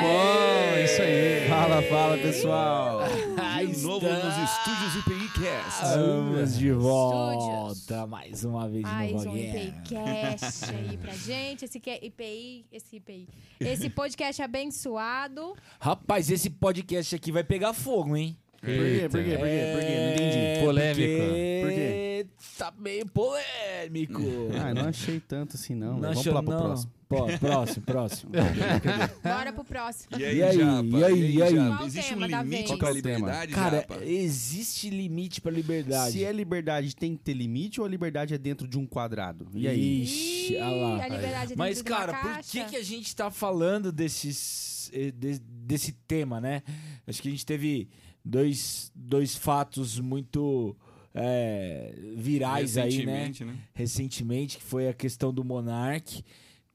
bom, isso aí. Fala, fala, pessoal. De novo nos estúdios IPI Cast. Estamos de volta Estúdios. mais uma vez Mais no um Voguinha. IPCast aí pra gente. Esse que é IPI, esse IPI. Esse podcast abençoado. Rapaz, esse podcast aqui vai pegar fogo, hein? Por quê? Por quê? Por quê? Por quê? Não entendi. É, Polêmico. porque Por quê? Tá meio polêmico. Ah, não achei tanto assim, não. Não Vamos achou, pular pro não? próximo. Pô, próximo, próximo. Bora pro próximo. E aí, E aí, Japa? e aí, e aí? Japa? Existe tema um limite pra é liberdade, Cara, Japa? existe limite pra liberdade. Se é liberdade, tem que ter limite ou a liberdade é dentro de um quadrado? E aí? Ixi, olha lá. a liberdade Mas, dentro de uma cara, por caixa. que, que a gente tá falando desses, eh, de- desse tema, né? Acho que a gente teve dois, dois fatos muito eh, virais aí, né? Recentemente, né? Recentemente, que foi a questão do Monark,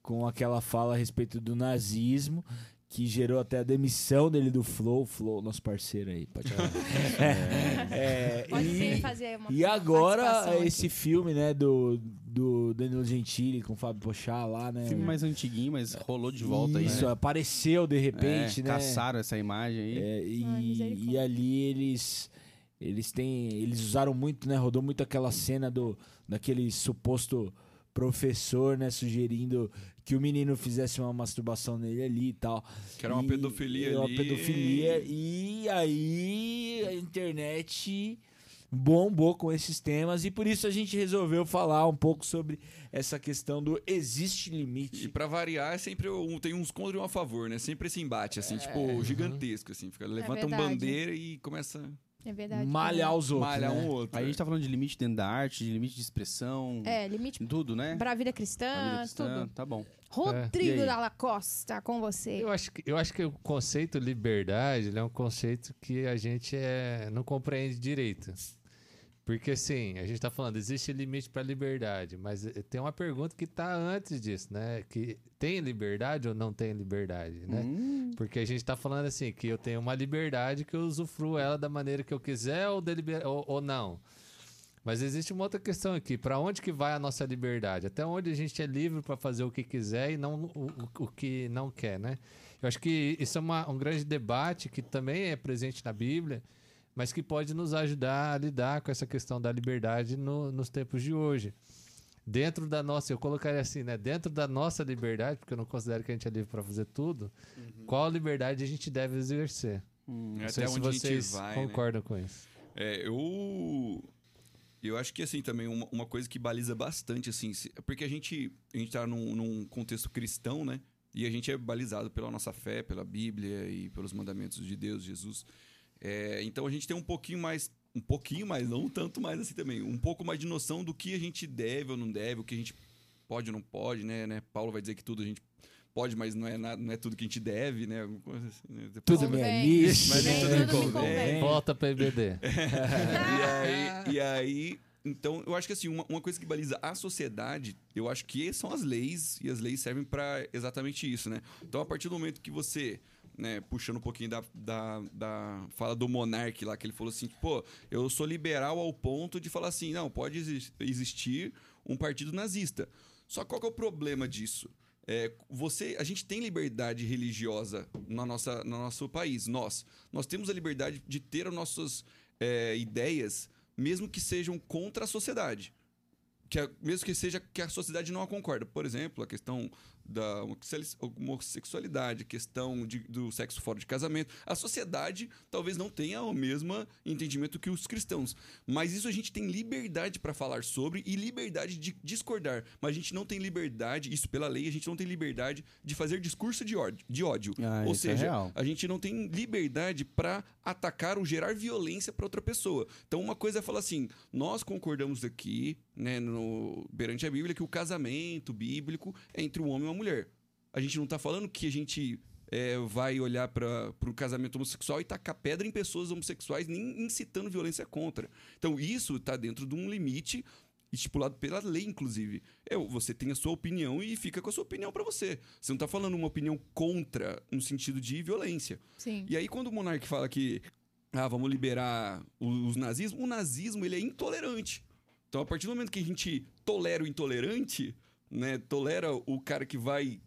com aquela fala a respeito do nazismo, que gerou até a demissão dele do Flow. Flow, nosso parceiro aí, pode falar. É, Pode e- ser fazer uma e agora esse aqui. filme, né, do, do Danilo Gentili com o Fábio Pochá lá, né? Filme mais antiguinho, mas rolou de volta aí, Isso, né? apareceu de repente, É, né? Caçaram essa imagem aí. É, e, Ai, e ali eles eles têm eles usaram muito, né? Rodou muito aquela cena do daquele suposto professor, né, sugerindo que o menino fizesse uma masturbação nele ali e tal. Que era uma E- pedofilia Uma ali. pedofilia e aí a internet bombou com esses temas e por isso a gente resolveu falar um pouco sobre essa questão do existe E limite. pra variar, é sempre um, tem uns contra e um a favor, né? Sempre esse embate, assim, tipo, gigantesco, assim. Fica, levantam verdade. bandeira e começa É verdade. Malhar os outros. malhar né? um outro. Aí a gente tá falando de limite dentro da arte, de limite de expressão. É, limite Tudo, né? pra vida A cristã, vida cristã, tudo. Tá bom. É. Rodrigo? Dalla Costa, com você. Eu acho, que, eu acho que o conceito liberdade ele é um conceito que a gente é, não compreende direito. Porque, assim, a gente tá falando, existe limite para liberdade, mas eh, tem uma pergunta que tá antes disso, né? Que tem liberdade ou não tem liberdade, né? Hum, Porque a gente tá falando assim, que eu tenho uma liberdade que eu usufruo ela da maneira que eu quiser ou, deliber... ou, ou não. Mas existe uma outra questão aqui, para onde que vai a nossa liberdade? Até onde a gente é livre para fazer o que quiser e não o, o, o que não quer, né? Eu acho que isso é uma- um grande debate que também é presente na Bíblia, mas que pode nos ajudar a lidar com essa questão da liberdade no- nos tempos de hoje. Dentro da nossa, eu colocaria assim, né? Dentro da nossa liberdade, porque eu não considero que a gente é livre para fazer tudo, qual liberdade a gente deve exercer? hum. Não Até sei se onde a gente vocês vai, né? concordam com isso. É, eu. Eu acho que, assim, também, uma, uma coisa que baliza bastante, assim, se- porque a gente, a gente tá num, num contexto cristão, né? E a gente é balizado pela nossa fé, pela Bíblia e pelos mandamentos de Deus, Jesus. É, então a gente tem um pouquinho mais. Um pouquinho mais, não tanto mais assim também. Um pouco mais de noção do que a gente deve ou não deve, o que a gente pode ou não pode, né? né? Paulo vai dizer que tudo a gente pode, mas não é, nada, não é tudo que a gente deve, né? Assim, né? Depois- Tudo me é lícito, Mas nem Nem tudo tudo me convém. Volta para IBD. e aí, e aí, então, eu acho que assim, uma, uma coisa que baliza a sociedade, eu acho que são as leis, e as leis servem pra exatamente isso, né? Então, a partir do momento que você, né, puxando um pouquinho da, da, da fala do Monark lá, que ele falou assim, pô, eu sou liberal ao ponto de falar assim, não, pode exis- existir um partido nazista. Só qual que é o problema disso? É, você, a gente tem liberdade religiosa na nossa, no nosso país, nós. Nós temos a liberdade de ter as nossas é, ideias, mesmo que sejam contra a sociedade. Que a- mesmo que seja que a sociedade não a concorda. Por exemplo, a questão da homossexuali- homossexualidade, a questão de- do sexo fora de casamento. A sociedade talvez não tenha o mesmo entendimento que os cristãos. Mas isso a gente tem liberdade para falar sobre e liberdade de discordar. Mas a gente não tem liberdade, isso pela lei, a gente não tem liberdade de fazer discurso de ódio. De ódio. Ah, Ou é seja, real. a gente não tem liberdade para atacar ou gerar violência para outra pessoa. Então, uma coisa é falar assim: nós concordamos aqui, né, no, perante a Bíblia, que o casamento bíblico é entre um homem e uma mulher. A gente não tá falando que a gente é, vai olhar para o casamento homossexual e tacar pedra em pessoas homossexuais, nem incitando violência contra. Então, isso está dentro de um limite estipulado pela lei, inclusive. É, você tem a sua opinião e fica com a sua opinião para você. Você não tá falando uma opinião contra no sentido de violência. Sim. E aí, quando o monarca fala que ah, vamos liberar o- os nazismos, o nazismo ele é intolerante. Então, a partir do momento que a gente tolera o intolerante, né, tolera o cara que vai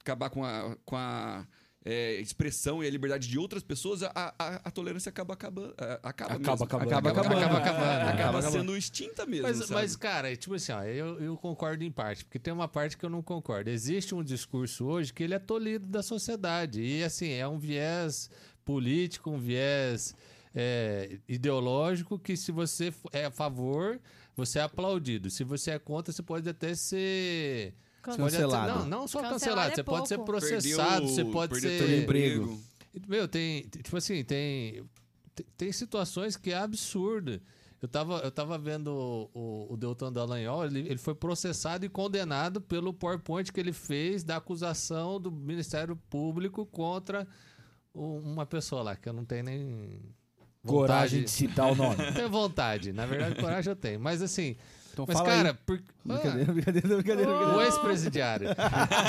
acabar com a, com a é, expressão e a liberdade de outras pessoas, a, a, a tolerância acaba acabando. Acaba, Acaba. Acaba Acaba acabando. acabando. Acaba Acaba acabando. sendo extinta mesmo. Mas, mas, cara, é tipo assim, ó, eu, eu concordo em parte, porque tem uma parte que eu não concordo. Existe um discurso hoje que ele é tolhido da sociedade. E assim, é um viés político, um viés é, ideológico que se você é a favor, você é aplaudido. Se você é contra, você pode até ser. Can- pode até- Cancelado. não, não só Cancelado cancelado, é você pode ser pouco. processado, você pode ser. teu emprego. Meu, tem. Tipo assim, tem. Tem, tem situações que é absurdo. Eu tava, eu tava vendo o, o, o Deltan Dallagnol, ele, ele foi processado e condenado pelo PowerPoint que ele fez da acusação do Ministério Público contra uma pessoa lá, que eu não tenho nem. Coragem de citar o nome. Tenho vontade. Na verdade, coragem eu tenho. Mas assim. Então mas, fala cara, aí. por, Brincadeira, brincadeira, brincadeira. o brincadeira. ex-presidiário.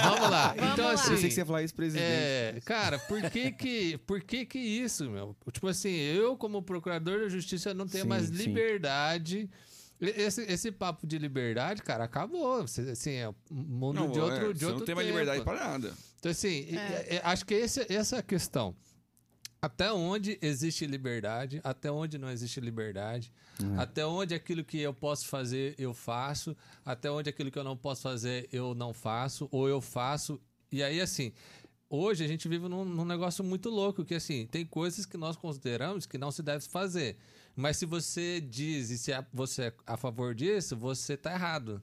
Vamos lá. Vamos então, lá. assim. Eu sei que você ia falar ex-presidente. É, cara, por que que, por que que isso, meu? Tipo assim, eu como procurador da justiça não tenho Sim, mais sim. liberdade. E- Esse, esse papo de liberdade, cara, acabou. Você- Assim, é um mundo Não, de outro, é, de você outro não tem mais liberdade para nada. Então, assim, É. acho que esse, essa é a questão. Até onde existe liberdade, até onde não existe liberdade, até onde aquilo que eu posso fazer eu faço, até onde aquilo que eu não posso fazer eu não faço, ou eu faço. E aí, assim, hoje a gente vive num, num negócio muito louco, que assim, tem coisas que nós consideramos que não se deve fazer. Mas se você diz e se a- você é a favor disso, você tá errado.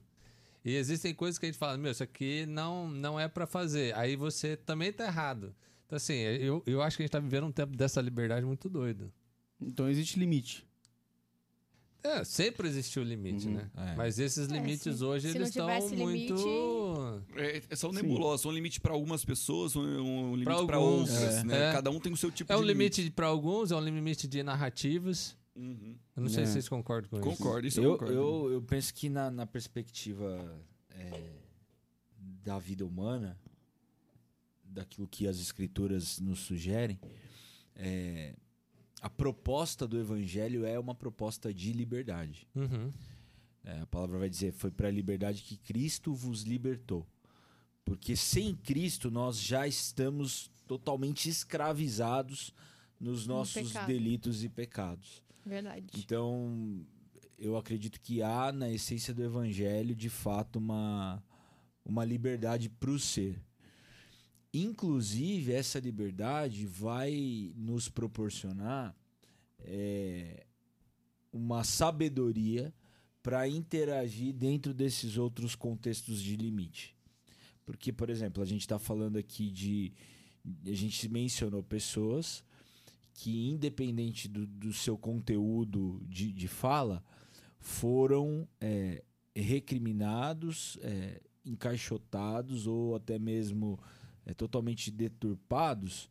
E existem coisas que a gente fala, meu, isso aqui não, não é pra fazer. Aí você também tá errado. Então, assim, eu, eu acho que a gente tá vivendo um tempo dessa liberdade muito doido. Então existe limite. É, sempre existiu limite, Uhum. né? É. Mas esses É, limites se- hoje, se eles estão tivesse muito... limite- É, são são um limite para algumas pessoas, um, um limite para alguns, outras, é. né? É. Cada um tem o seu tipo É de um limite para alguns, é um limite de narrativas. Uhum. Eu não sei É. se vocês concordam com isso. Concordo, isso eu, Eu, concordo. eu, eu penso que na, na perspectiva é, da vida humana, daquilo que as escrituras nos sugerem, é, a proposta do evangelho é uma proposta de liberdade. Uhum. É, a palavra vai dizer: foi para a liberdade que Cristo vos libertou. Porque sem Cristo nós já estamos totalmente escravizados nos nossos pecado. delitos e pecados. Verdade. Então, eu acredito que há na essência do evangelho, de fato, uma, uma liberdade para o ser. Inclusive, essa liberdade vai nos proporcionar é, uma sabedoria para interagir dentro desses outros contextos de limite. Porque, por exemplo, a gente está falando aqui de. A gente mencionou pessoas que, independente do, do seu conteúdo de, de fala, foram é, recriminados, é, encaixotados ou até mesmo é, totalmente deturpados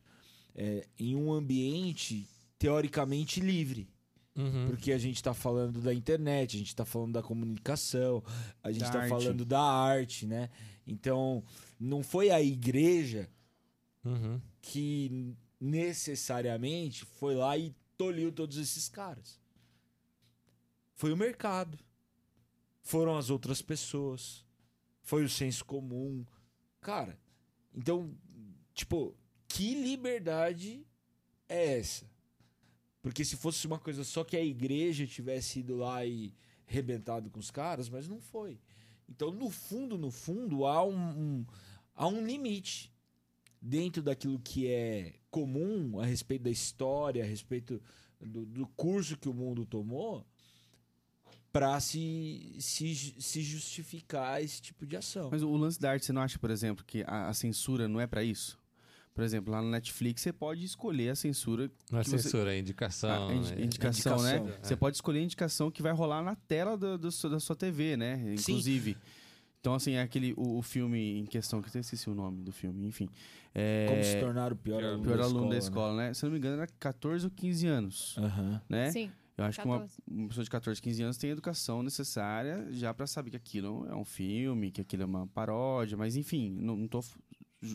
é, em um ambiente teoricamente livre. Uhum. Porque a gente está falando da internet, a gente está falando da comunicação, a gente está falando da arte, né? Então, não foi a igreja Uhum. que necessariamente foi lá e tolhiu todos esses caras. Foi o mercado. Foram as outras pessoas. Foi o senso comum. Cara, então, tipo, que liberdade é essa? Porque se fosse uma coisa só que a igreja tivesse ido lá e rebentado com os caras, mas não foi. Então, no fundo, no fundo, há um, um- há um limite dentro daquilo que é comum a respeito da história, a respeito do, do curso que o mundo tomou, para se, se, se justificar esse tipo de ação. Mas o lance da arte, você não acha, por exemplo, que a, a censura não é pra isso? Por exemplo, lá no Netflix você pode escolher a censura, Não é que você- censura, é indicação. a indi- né? indicação, né? indicação, é. Você pode escolher a indicação que vai rolar na tela do, do da sua TV, né? Sim. Inclusive. Então, assim, é aquele, o, o filme em questão, que eu até esqueci o nome do filme, enfim. É, Como se tornar o pior, pior- aluno, pior da aluno da né? escola, né? Se eu não me engano, era 14 ou 15 anos, Aham. né? Sim. Eu acho que uma, 14. uma pessoa de 14, 15 anos tem a educação necessária já pra saber que aquilo é um filme, que aquilo é uma paródia, mas enfim, não, não tô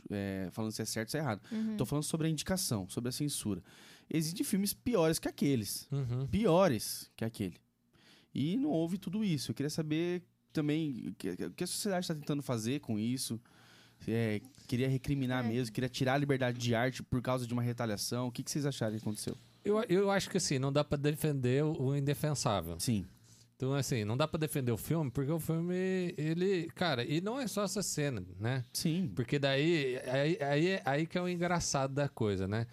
é, falando se é certo ou se é errado. Uhum. Tô falando sobre a indicação, sobre a censura. Existem filmes piores que aqueles. Uhum. Piores que aquele. E não houve tudo isso. Eu queria saber também o que, o que a sociedade está tentando fazer com isso. é, queria recriminar É. mesmo, queria tirar a liberdade de arte por causa de uma retaliação. O que, que vocês acharam que aconteceu? Eu, eu acho que assim, não dá pra defender o, indefensável. Sim. Então, assim, não dá pra defender o filme, porque o filme, ele. Cara, e não é só essa cena, né? Sim. Porque daí. Aí, aí, aí que é o engraçado da coisa, né?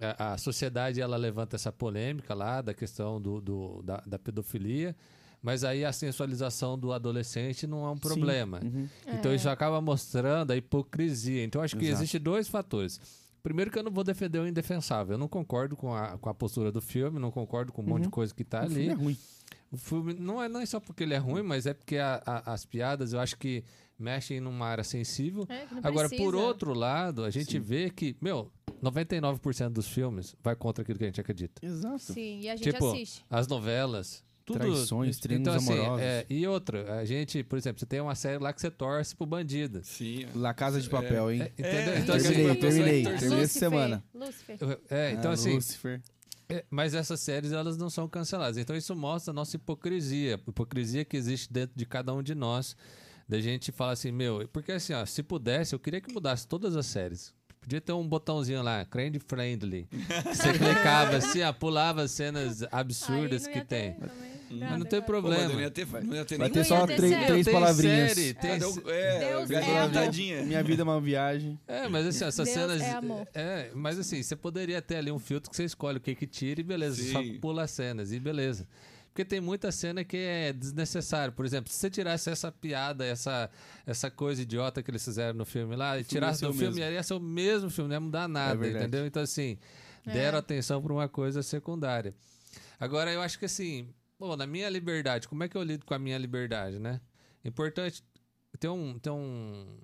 A, a sociedade, ela levanta essa polêmica lá da questão do, do- da, da pedofilia, mas aí a sensualização do adolescente não é um problema. Uhum. Então É. isso acaba mostrando a hipocrisia. Então acho que Exato. existe dois fatores. Primeiro que eu não vou defender o indefensável. Eu não concordo com a, com a postura do filme, não concordo com um monte de coisa que tá O filme ali. é ruim. O filme não é, não é só porque ele é ruim, mas é porque a- a- as piadas eu acho que mexem numa área sensível. É, que não Agora, por precisa. outro lado, a gente vê que, meu, 99% dos filmes vai contra aquilo que a gente acredita. Exato. Sim, e a gente Tipo, assiste. As novelas, tudo. Traições, então, triângulos assim, amorosos. é, E outra, a gente, por exemplo, você tem uma série lá que você torce pro bandido. Sim. La Casa de Papel, hein? É, entendeu? É, então, Casa assim, terminei, terminei. torce- Terminei essa semana. Lúcifer. é, então Ah, assim, Lucifer. É, mas essas séries elas não são canceladas. Então isso mostra a nossa hipocrisia, a hipocrisia que existe dentro de cada um de nós. Da gente falar assim, meu, porque assim, ó, se pudesse, eu queria que mudasse todas as séries. Podia ter um botãozinho lá, Crane Friendly. Você clicava assim, ó, pulava as cenas absurdas que tem. também Mas não tem. Pô, problema. não ia ter, não ia ter Vai ter só ia ter três, palavrinhas. série, tem é, é? Minha vida é uma viagem. É, mas assim, essas Deus cenas. é amor. É, mas assim, você poderia ter ali um filtro que você escolhe o que que tira e beleza, Sim. só pula as cenas e beleza. Porque tem muita cena que é desnecessário. Por exemplo, se você tirasse essa piada, essa, essa coisa idiota que eles fizeram no filme lá, e tirasse do o filme, mesmo. ia ser o mesmo filme, não ia mudar nada, verdade. entendeu? Então, assim, É. deram atenção para uma coisa secundária. Agora, eu acho que assim, na minha liberdade, como é que eu lido com a minha liberdade, né? Importante. Tem um. Tem um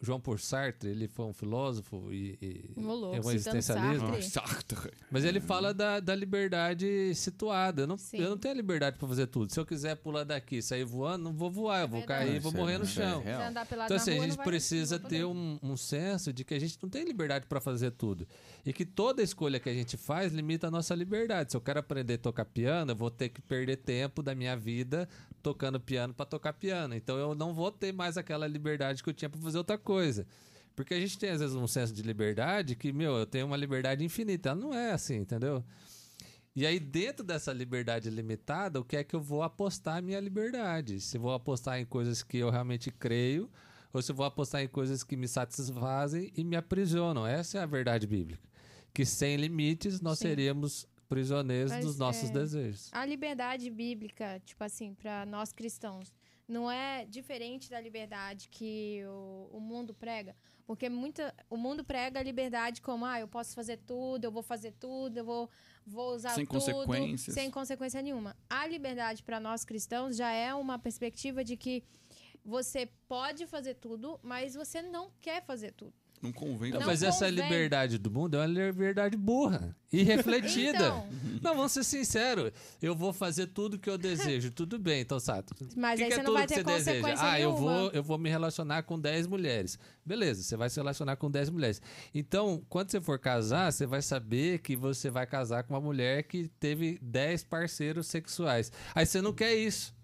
João Paul Sartre, ele foi um filósofo e, e é um existencialismo. Sartre. Mas ele fala da, da liberdade situada. Eu não, Sim. eu não tenho a liberdade para fazer tudo. Se eu quiser pular daqui e sair voando, não vou voar. Eu vou verdade. cair, vou é- morrer no é chão. pelado Então, assim, a gente precisa ter um, um senso de que a gente não tem liberdade para fazer tudo. E que toda escolha que a gente faz limita a nossa liberdade. Se eu quero aprender a tocar piano, eu vou ter que perder tempo da minha vida tocando piano para tocar piano. Então, eu não vou ter mais aquela liberdade que eu tinha para fazer outra coisa. Porque a gente tem, às vezes, um senso de liberdade que, meu, eu tenho uma liberdade infinita. Ela não é assim, entendeu? E aí, dentro dessa liberdade limitada, o que é que eu vou apostar a minha liberdade? Se eu vou apostar em coisas que eu realmente creio, ou se eu vou apostar em coisas que me satisfazem e me aprisionam. Essa é a verdade bíblica. Que sem limites nós Sim. seríamos prisioneiros Mas, dos nossos é, desejos. A liberdade bíblica, tipo assim, para nós cristãos, não é diferente da liberdade que o, o mundo prega. Porque muita, o mundo prega a liberdade como, ah, eu posso fazer tudo, eu vou fazer tudo, eu vou, vou usar Sem tudo. consequências. Sem consequência nenhuma. A liberdade para nós cristãos já é uma perspectiva de que você pode fazer tudo, mas você não quer fazer tudo. Não convém. Não, mas essa convém. liberdade do mundo é uma liberdade burra e refletida. Então, Não, vamos ser sinceros. Eu vou fazer tudo que eu desejo. Tudo bem, então, Sato. Mas que aí que você é não tudo vai que ter você deseja? consequência Ah, eu vou, eu vou me relacionar com 10 mulheres. Beleza, você vai se relacionar com 10 mulheres. Então, quando você for casar, você vai saber que você vai casar com uma mulher que teve 10 parceiros sexuais. Aí você não quer isso.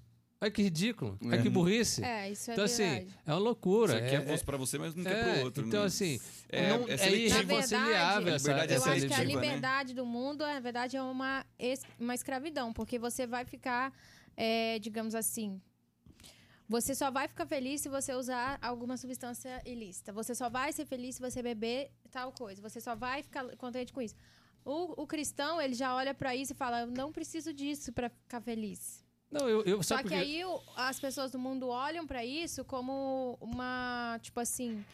Olha que ridículo. Olha que burrice. É, isso é então, assim, verdade. é uma loucura. Você é, quer é- pra você, mas não é, quer pro outro. Então, né? assim, É- não, é é, irreconciliável Na essa, verdade, é Eu acho que a né? liberdade do mundo, na verdade, é uma, uma escravidão, porque você vai ficar, é, digamos assim. Você só vai ficar feliz se você usar alguma substância ilícita. Você só vai ser feliz se você beber tal coisa. Você só vai ficar contente com isso. O, o cristão, ele já olha pra isso e fala: Eu não preciso disso pra ficar feliz. Não, eu, eu Só que porque- aí as pessoas do mundo olham pra isso como uma, tipo assim,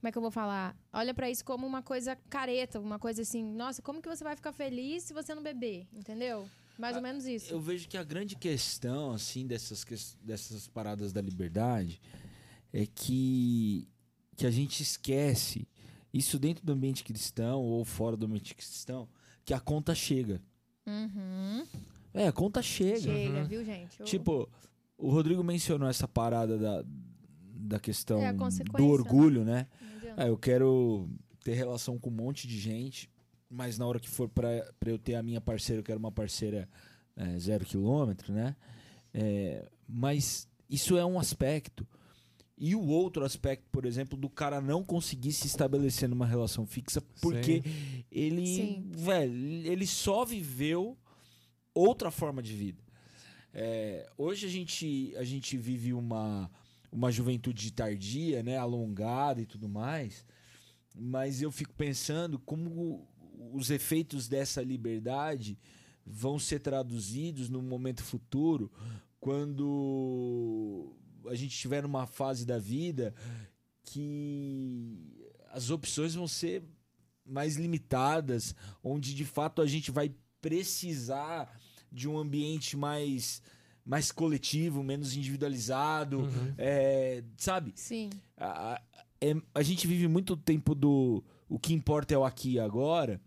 como é que eu vou falar? Olha pra isso como uma coisa careta, uma coisa assim, nossa, como que você vai ficar feliz se você não beber, entendeu? Mais ou menos isso. Eu vejo que a grande questão, assim, dessas, dessas paradas da liberdade é que, que a gente esquece, isso dentro do ambiente cristão ou fora do ambiente cristão, que a conta chega. Uhum. É, a conta chega. Chega, viu, gente? O- Tipo, o Rodrigo mencionou essa parada da, da questão É, do orgulho, né? adianta. Ah, eu quero ter relação com um monte de gente, mas na hora que for pra pra eu ter a minha parceira, eu quero uma parceira é, zero quilômetro, né? É, mas isso é um aspecto. E o outro aspecto, por exemplo, do cara não conseguir se estabelecer numa relação fixa porque ele, Sim. velho, ele só viveu outra forma de vida. É, hoje a gente, a gente vive uma, uma juventude tardia, né, alongada e tudo mais, mas eu fico pensando como os efeitos dessa liberdade vão ser traduzidos no momento futuro quando a gente estiver numa fase da vida que as opções vão ser mais limitadas, onde de fato a gente vai precisar de um ambiente mais mais coletivo, menos individualizado, Uhum. é, sabe? Sim. a, a- é- a gente vive muito tempo do o que importa é o aqui e agora,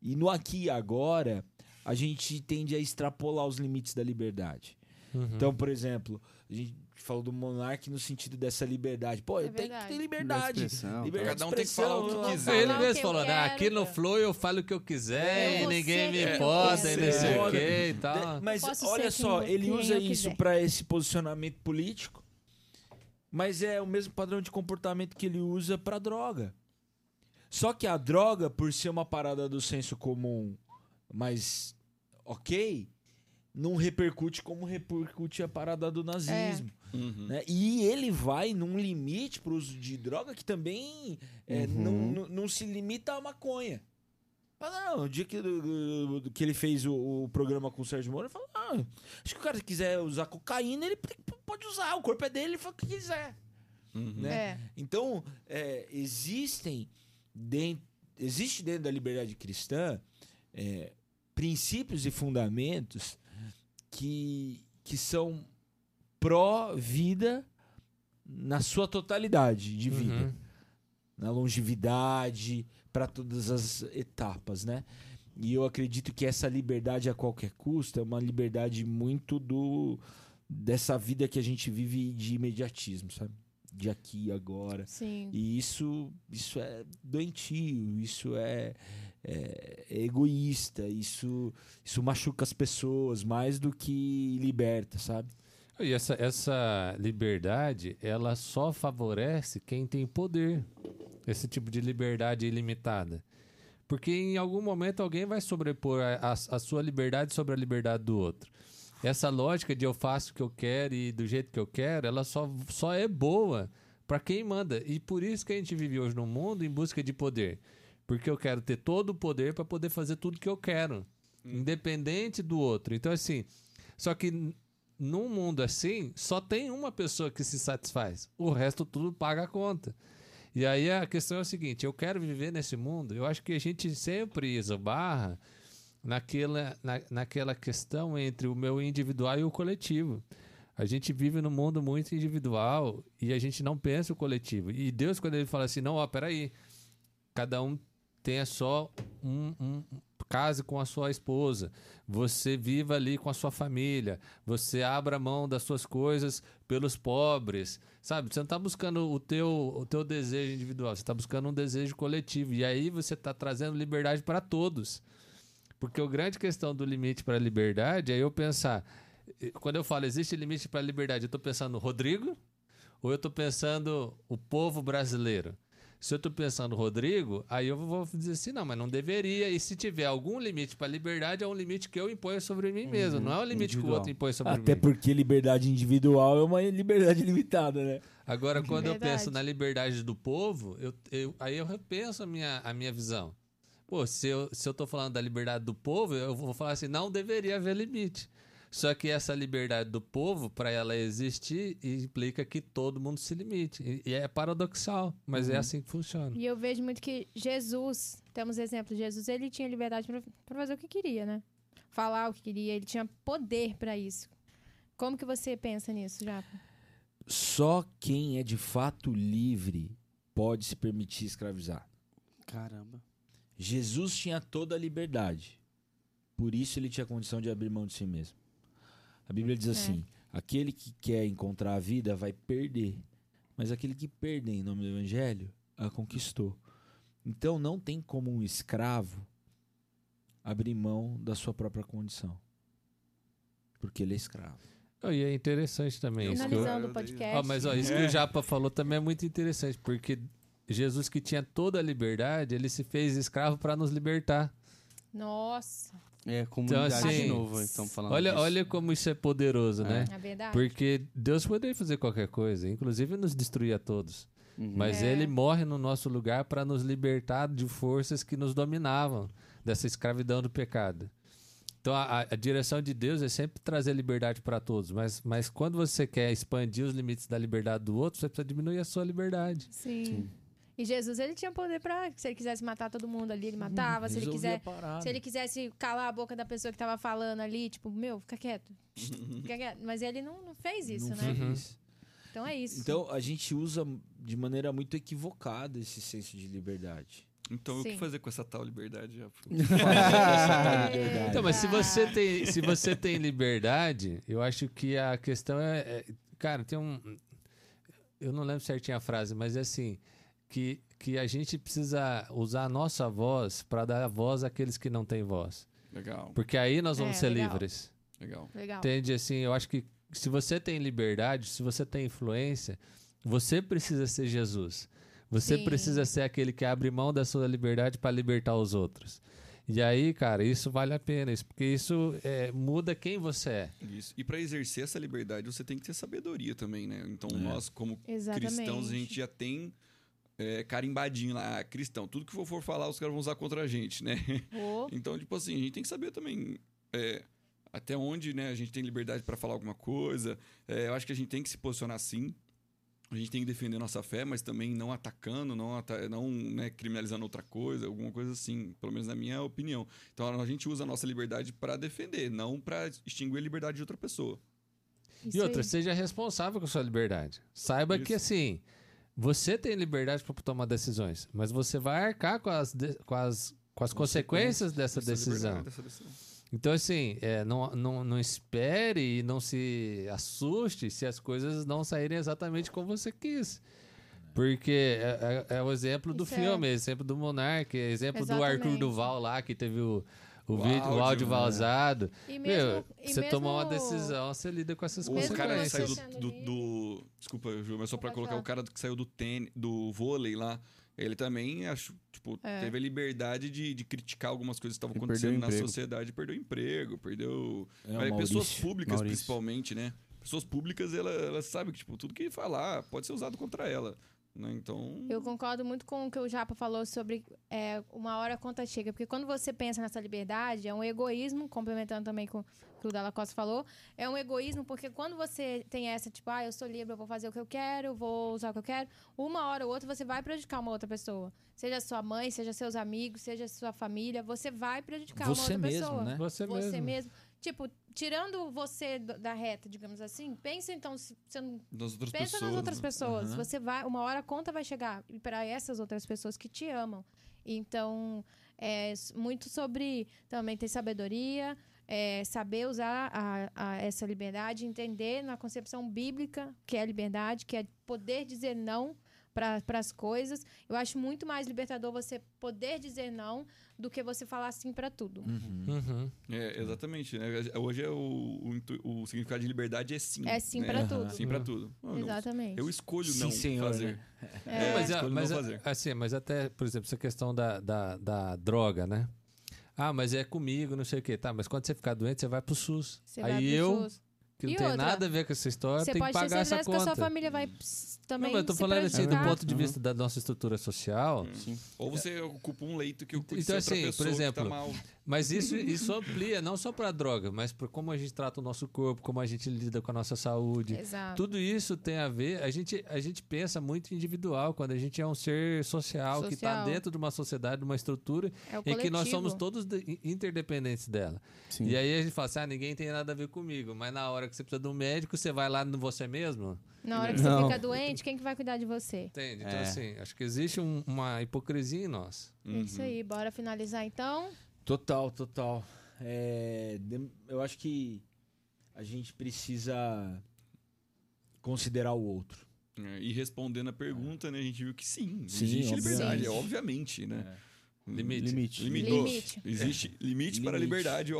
e no aqui e agora a gente tende a extrapolar os limites da liberdade. Uhum. Então, por exemplo, a gente falou do monarca no sentido dessa liberdade. Pô, É eu tenho que ter liberdade. Liberdade Cada um tem que falar o que quiser. Ele Falar o mesmo falou, né? quero, Aqui no. Flow eu falo o que eu quiser Eu e ninguém me pode, e não sei o que e tal. Mas olha só, ele usa isso pra esse posicionamento político, mas é o mesmo padrão de comportamento que ele usa pra droga. Só que a droga, por ser uma parada do senso comum, mas ok, não repercute como repercute a parada do nazismo. Uhum. né? E ele vai num limite pro uso de droga que também é, Uhum. não, não, não se limita à maconha. Fala, não, o dia que, que ele fez o, o programa com o Sérgio Moro, ele falou: ah, acho que o cara quiser usar cocaína, ele pode usar, o corpo é dele, ele faz o que quiser. Uhum. Né? É. Então, é, existem dentro, existe dentro da liberdade cristã é, princípios e fundamentos que, que são pró-vida na sua totalidade de vida. Uhum. Na longevidade, para todas as etapas, né? E eu acredito que essa liberdade a qualquer custo é uma liberdade muito do dessa vida que a gente vive de imediatismo, sabe? De aqui e agora. Sim. E isso, isso é doentio, isso é, é- é egoísta, isso, isso machuca as pessoas mais do que liberta, sabe? E essa, essa liberdade, ela só favorece quem tem poder. Esse tipo de liberdade ilimitada. Porque em algum momento alguém vai sobrepor a, a- a sua liberdade sobre a liberdade do outro. Essa lógica de eu faço o que eu quero e do jeito que eu quero, ela só, só é boa para quem manda. E por isso que a gente vive hoje no mundo em busca de poder. Porque eu quero ter todo o poder para poder fazer tudo que eu quero, independente do outro. Então, assim, só que num mundo assim, só tem uma pessoa que se satisfaz. O resto tudo paga a conta. E aí a questão é o seguinte: eu quero viver nesse mundo. Eu acho que a gente sempre esbarra naquela, na, naquela questão entre o meu individual e o coletivo. A gente vive num mundo muito individual e a gente não pensa o coletivo. E Deus, quando ele fala assim, não, ó, peraí, cada um tenha só um, um case com a sua esposa, você viva ali com a sua família, você abra mão das suas coisas pelos pobres, sabe? Você não está buscando o teu, o teu desejo individual, você está buscando um desejo coletivo. E aí você está trazendo liberdade para todos. Porque a grande questão do limite para a liberdade é eu pensar, eh, quando eu falo existe limite para a liberdade, eu estou pensando no Rodrigo ou eu estou pensando o povo brasileiro? Se eu estou pensando Rodrigo, aí eu vou dizer assim, não, mas não deveria. E se tiver algum limite para a liberdade, é um limite que eu imponho sobre mim mesmo. Não é um limite que o individual. outro impõe sobre Até mim. porque liberdade individual é uma liberdade limitada, né? Agora, quando eu Verdade. penso na liberdade do povo, eu, eu- aí eu repenso a minha, a minha visão. Pô, se eu, se eu tô falando da liberdade do povo, eu vou falar assim, não deveria haver limite. Só que essa liberdade do povo, para ela existir, implica que todo mundo se limite. E, é paradoxal, mas é assim que funciona. E eu vejo muito que Jesus, temos exemplo, Jesus ele tinha liberdade para fazer o que queria, né? Falar o que queria, ele tinha poder para isso. Como que você pensa nisso, Japa? Só quem é de fato livre pode se permitir escravizar. Caramba. Jesus tinha toda a liberdade. Por isso ele tinha condição de abrir mão de si mesmo. A Bíblia diz assim: aquele que quer encontrar a vida vai perder, mas aquele que perde em nome do evangelho a conquistou. Então não tem como um escravo abrir mão da sua própria condição. Porque ele é escravo. Oh, e é interessante também isso. eu- o podcast. Ó, mas ó, isso que o Japa falou também é muito interessante, porque Jesus que tinha toda a liberdade, ele se fez escravo para nos libertar. Nossa, É, comunidade Então, assim, de novo, então falando Olha, disso. olha como isso é poderoso, né? é verdade. Porque Deus poderia fazer qualquer coisa, inclusive nos destruir a todos. Uhum. Mas É. ele morre no nosso lugar para nos libertar de forças que nos dominavam, dessa escravidão do pecado. Então a, a- a direção de Deus é sempre trazer liberdade para todos, mas, mas quando você quer expandir os limites da liberdade do outro, você precisa diminuir a sua liberdade. Sim. E Jesus, ele tinha poder pra. Se ele quisesse matar todo mundo ali, ele matava. se ele quiser. Se ele quisesse calar a boca da pessoa que tava falando ali, tipo, meu, fica quieto. Fica quieto. Mas ele não, não fez isso, Não né? fez. Então é isso. Então a gente usa de maneira muito equivocada esse senso de liberdade. Então, o que Sim. fazer com essa tal liberdade? Já? Então, mas se você tem, se você tem liberdade, eu acho que a questão é, é- cara, tem um eu não lembro certinho a frase, mas é assim, que que a gente precisa usar a nossa voz para dar voz àqueles que não têm voz. Legal, Porque aí nós vamos É, ser legal. livres. legal. Legal. Entende? Assim, eu acho que se você tem liberdade, se você tem influência, você precisa ser Jesus. Você Sim. precisa ser aquele que abre mão da sua liberdade para libertar os outros. E aí, cara, isso vale a pena, isso, porque isso é, muda quem você é. Isso. E para exercer essa liberdade, você tem que ter sabedoria também, né? Então, É. nós, como Exatamente. cristãos, a gente já tem é, carimbadinho lá, cristão. Tudo que for, falar, os caras vão usar contra a gente, né? Oh, Então, tipo assim, a gente tem que saber também é, até onde né, a gente tem liberdade para falar alguma coisa. É, eu acho que a gente tem que se posicionar assim. A gente tem que defender nossa fé, mas também não atacando, não, ata não né, criminalizando outra coisa, alguma coisa assim, pelo menos na minha opinião. Então a gente usa a nossa liberdade para defender, não para extinguir a liberdade de outra pessoa. isso e outra, aí. seja responsável com a sua liberdade. Saiba que, Isso. assim, você tem liberdade para tomar decisões, mas você vai arcar com as, de- com as, com as consequências dessa Essa decisão. dessa decisão. Então, assim, é, não, não, não espere e não se assuste se as coisas não saírem exatamente como você quis. Porque é, é- é o exemplo do Isso é. filme, é exemplo do Monark, é exemplo do Arthur Exatamente. Duval lá, que teve o, o, O vídeo, o áudio, áudio né? vazado. E Meu, mesmo, e você mesmo- tomar uma decisão, você lida com essas O Mesmo cara que você saiu do, do, do- Desculpa, Ju, mas só pra Pode colocar falar. o cara que saiu do tênis, do vôlei lá. Ele também, acho, tipo, É. teve a liberdade de, de criticar algumas coisas que estavam acontecendo o na sociedade. Perdeu o emprego, perdeu. É, o Mas pessoas Maurício. públicas, Maurício. principalmente, né? Pessoas públicas, ela, ela sabe que, tipo, tudo que falar pode ser usado contra ela. Né? Então. Eu concordo muito com o que o Japa falou sobre é, uma hora a conta chega. Porque quando você pensa nessa liberdade, é um egoísmo, complementando também com o que o Dalla Costa falou, é um egoísmo porque quando você tem essa, tipo, ah, eu sou livre, eu vou fazer o que eu quero, eu vou usar o que eu quero, uma hora ou outra você vai prejudicar uma outra pessoa. Seja sua mãe, seja seus amigos, seja sua família, você vai prejudicar uma Você outra mesmo, pessoa. né? Você, Você mesmo. mesmo. Tipo, tirando você da reta, digamos assim, pensa então, se você não Das outras Pensa pessoas. nas outras né? pessoas. Aham. Você vai, uma hora a conta vai chegar e para essas outras pessoas que te amam. Então, é muito sobre também ter sabedoria, é, saber usar a, a- essa liberdade, entender na concepção bíblica que é liberdade, que é poder dizer não para as coisas. Eu acho muito mais libertador você poder dizer não do que você falar sim para tudo. Uhum. É, exatamente. Né? Hoje é o, o, o significado de liberdade é sim. É sim né? pra tudo. Sim pra tudo. Não, Exatamente. Eu escolho Sim, não senhor, fazer. né? É. mas, escolho mas, não fazer. assim, mas até, por exemplo, essa questão da, da, da droga, né? Ah, mas é comigo, não sei o quê. Tá, mas quando você ficar doente, você vai pro SUS. Você vai Aí pro eu, SUS. Que não E tem outra, nada a ver com essa história, Você tem que pode ter pagar essa certeza que a conta. sua família vai também não, mas eu tô se falando assim, do ponto de vista da nossa estrutura social. Sim. Ou você ocupa um leito que ocupa Então, assim, por pessoa exemplo, que tá mal. Mas isso, isso amplia não só para droga, mas por como a gente trata o nosso corpo, como a gente lida com a nossa saúde. Exato. Tudo isso tem a ver. A gente, a gente pensa muito individual quando a gente é um ser social, que está Social. dentro de uma sociedade, de uma estrutura É em que nós somos todos de- interdependentes dela. Sim. E aí a gente fala assim: ah, ninguém tem nada a ver comigo. Mas na hora que você precisa de um médico, você vai lá no você mesmo? Na hora que Não. você fica doente, quem que vai cuidar de você? Entende? Então, É. assim, acho que existe um- uma hipocrisia em nós. É Uhum. isso aí, bora finalizar então. Total, total. É, eu acho que a gente precisa considerar o outro. É, e respondendo a pergunta, né, a gente viu que sim, Sim, existe obviamente. liberdade, é, obviamente, né? Limite. Limite. Limite. Limite. Existe limite para a Limite. liberdade, É.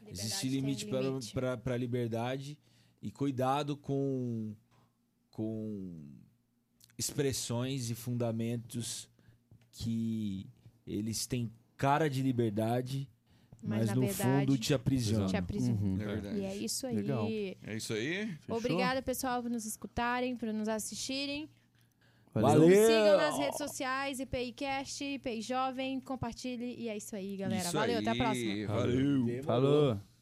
obviamente. Existe limite para limite. para para liberdade e cuidado com com expressões e fundamentos que eles têm cara de liberdade, Mas, mas, no verdade, fundo te aprisionam. te aprisiona. Uhum. É verdade. E é isso aí. Legal. É isso aí? Fechou? Obrigada, pessoal, por nos escutarem, por nos assistirem. Valeu! Nos sigam nas redes sociais, IPIcast, IPI Jovem, compartilhe. E é isso aí, galera. Isso Valeu, aí. até a próxima. Valeu. Falou.